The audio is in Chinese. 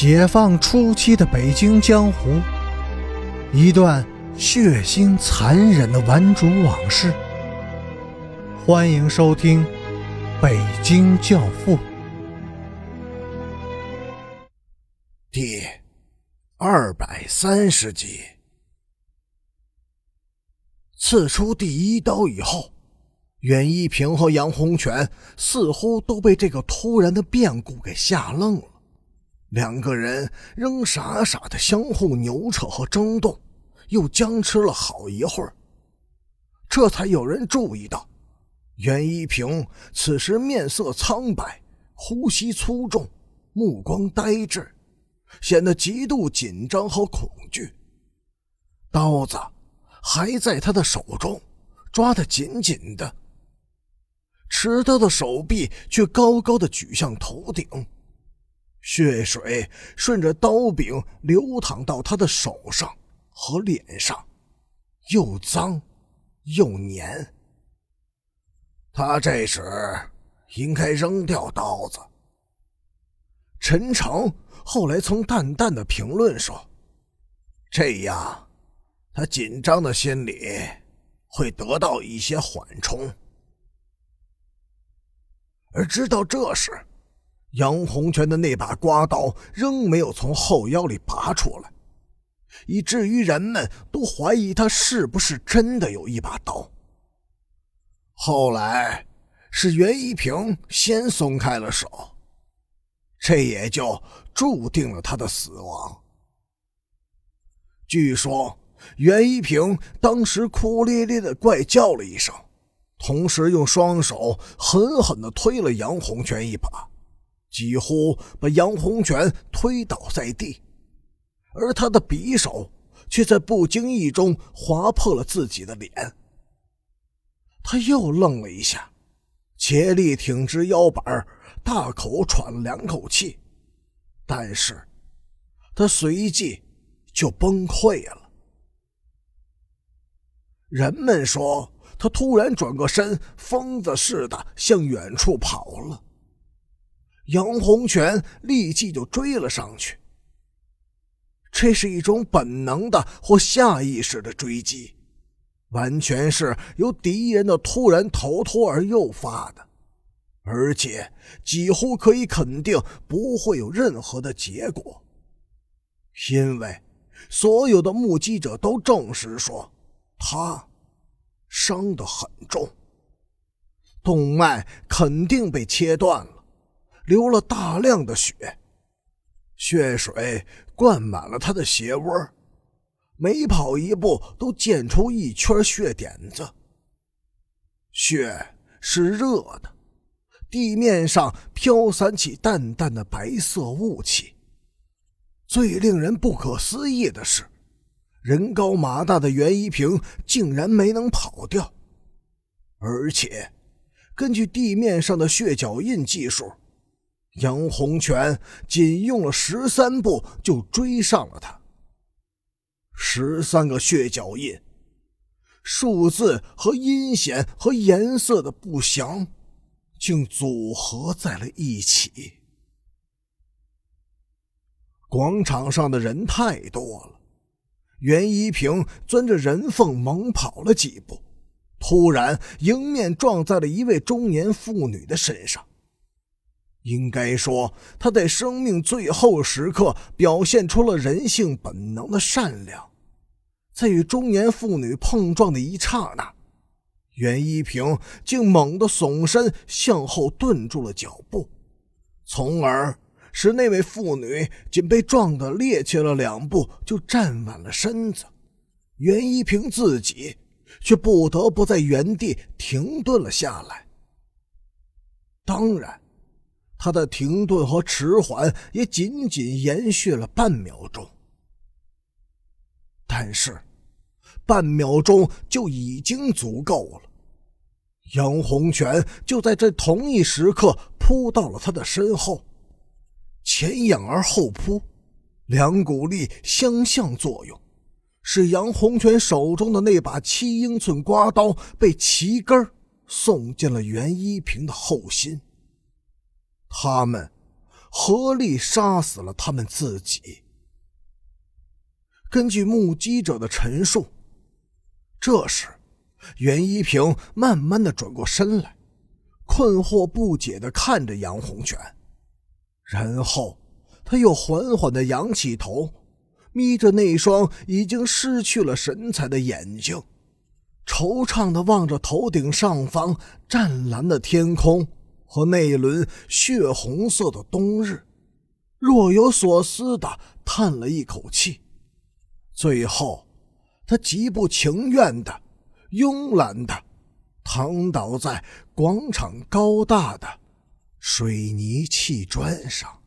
解放初期的北京江湖，一段血腥残忍的顽主往事。欢迎收听《北京教父》第二百三十集。刺出第一刀以后。袁一平和杨洪全似乎都被这个突然的变故给吓愣了，两个人仍傻傻的相互扭扯和争斗，又僵持了好一会儿，这才有人注意到，袁一平此时面色苍白，呼吸粗重，目光呆滞，显得极度紧张和恐惧。刀子还在他的手中，抓得紧紧的。持刀的手臂却高高的举向头顶，血水顺着刀柄流淌到他的手上和脸上，又脏又黏。他这时应该扔掉刀子。陈诚后来曾淡淡的评论说：“这样，他紧张的心里会得到一些缓冲。”而直到这时，杨洪全的那把刮刀仍没有从后腰里拔出来，以至于人们都怀疑他是不是真的有一把刀。后来是袁一平先松开了手，这也就注定了他的死亡。据说袁一平当时哭咧咧的怪叫了一声。同时用双手狠狠地推了杨洪全一把，几乎把杨洪全推倒在地，而他的匕首却在不经意中划破了自己的脸。他又愣了一下，竭力挺直腰板，大口喘了两口气，但是，他随即就崩溃了。人们说。他突然转过身，疯子似的向远处跑了。杨洪全立即就追了上去。这是一种本能的或下意识的追击，完全是由敌人的突然逃脱而诱发的，而且几乎可以肯定不会有任何的结果，因为所有的目击者都证实说他。伤得很重，动脉肯定被切断了，流了大量的血，血水灌满了他的鞋窝，每跑一步都溅出一圈血点子。血是热的，地面上飘散起淡淡的白色雾气。最令人不可思议的是。人高马大的袁一平竟然没能跑掉，而且根据地面上的血脚印计数，杨洪全仅用了十三步就追上了他。十三个血脚印，数字和阴险和颜色的不详，竟组合在了一起。广场上的人太多了。袁一平钻着人缝猛跑了几步，突然迎面撞在了一位中年妇女的身上。应该说，他在生命最后时刻表现出了人性本能的善良。在与中年妇女碰撞的一刹那，袁一平竟猛地耸身向后顿住了脚步，从而。使那位妇女仅被撞得趔趄了两步，就站稳了身子。袁一平自己却不得不在原地停顿了下来。当然，他的停顿和迟缓也仅仅延续了半秒钟，但是半秒钟就已经足够了。杨洪全就在这同一时刻扑到了他的身后。前仰而后扑，两股力相向作用，使杨洪全手中的那把七英寸刮刀被齐根送进了袁一平的后心。他们合力杀死了他们自己。根据目击者的陈述，这时袁一平慢慢的转过身来，困惑不解的看着杨洪全，然后他又缓缓的仰起头，眯着那双已经失去了神采的眼睛，惆怅的望着头顶上方湛蓝的天空和那一轮血红色的冬日，若有所思的叹了一口气。最后，他极不情愿的、慵懒的躺倒在广场高大的水泥砌砖上。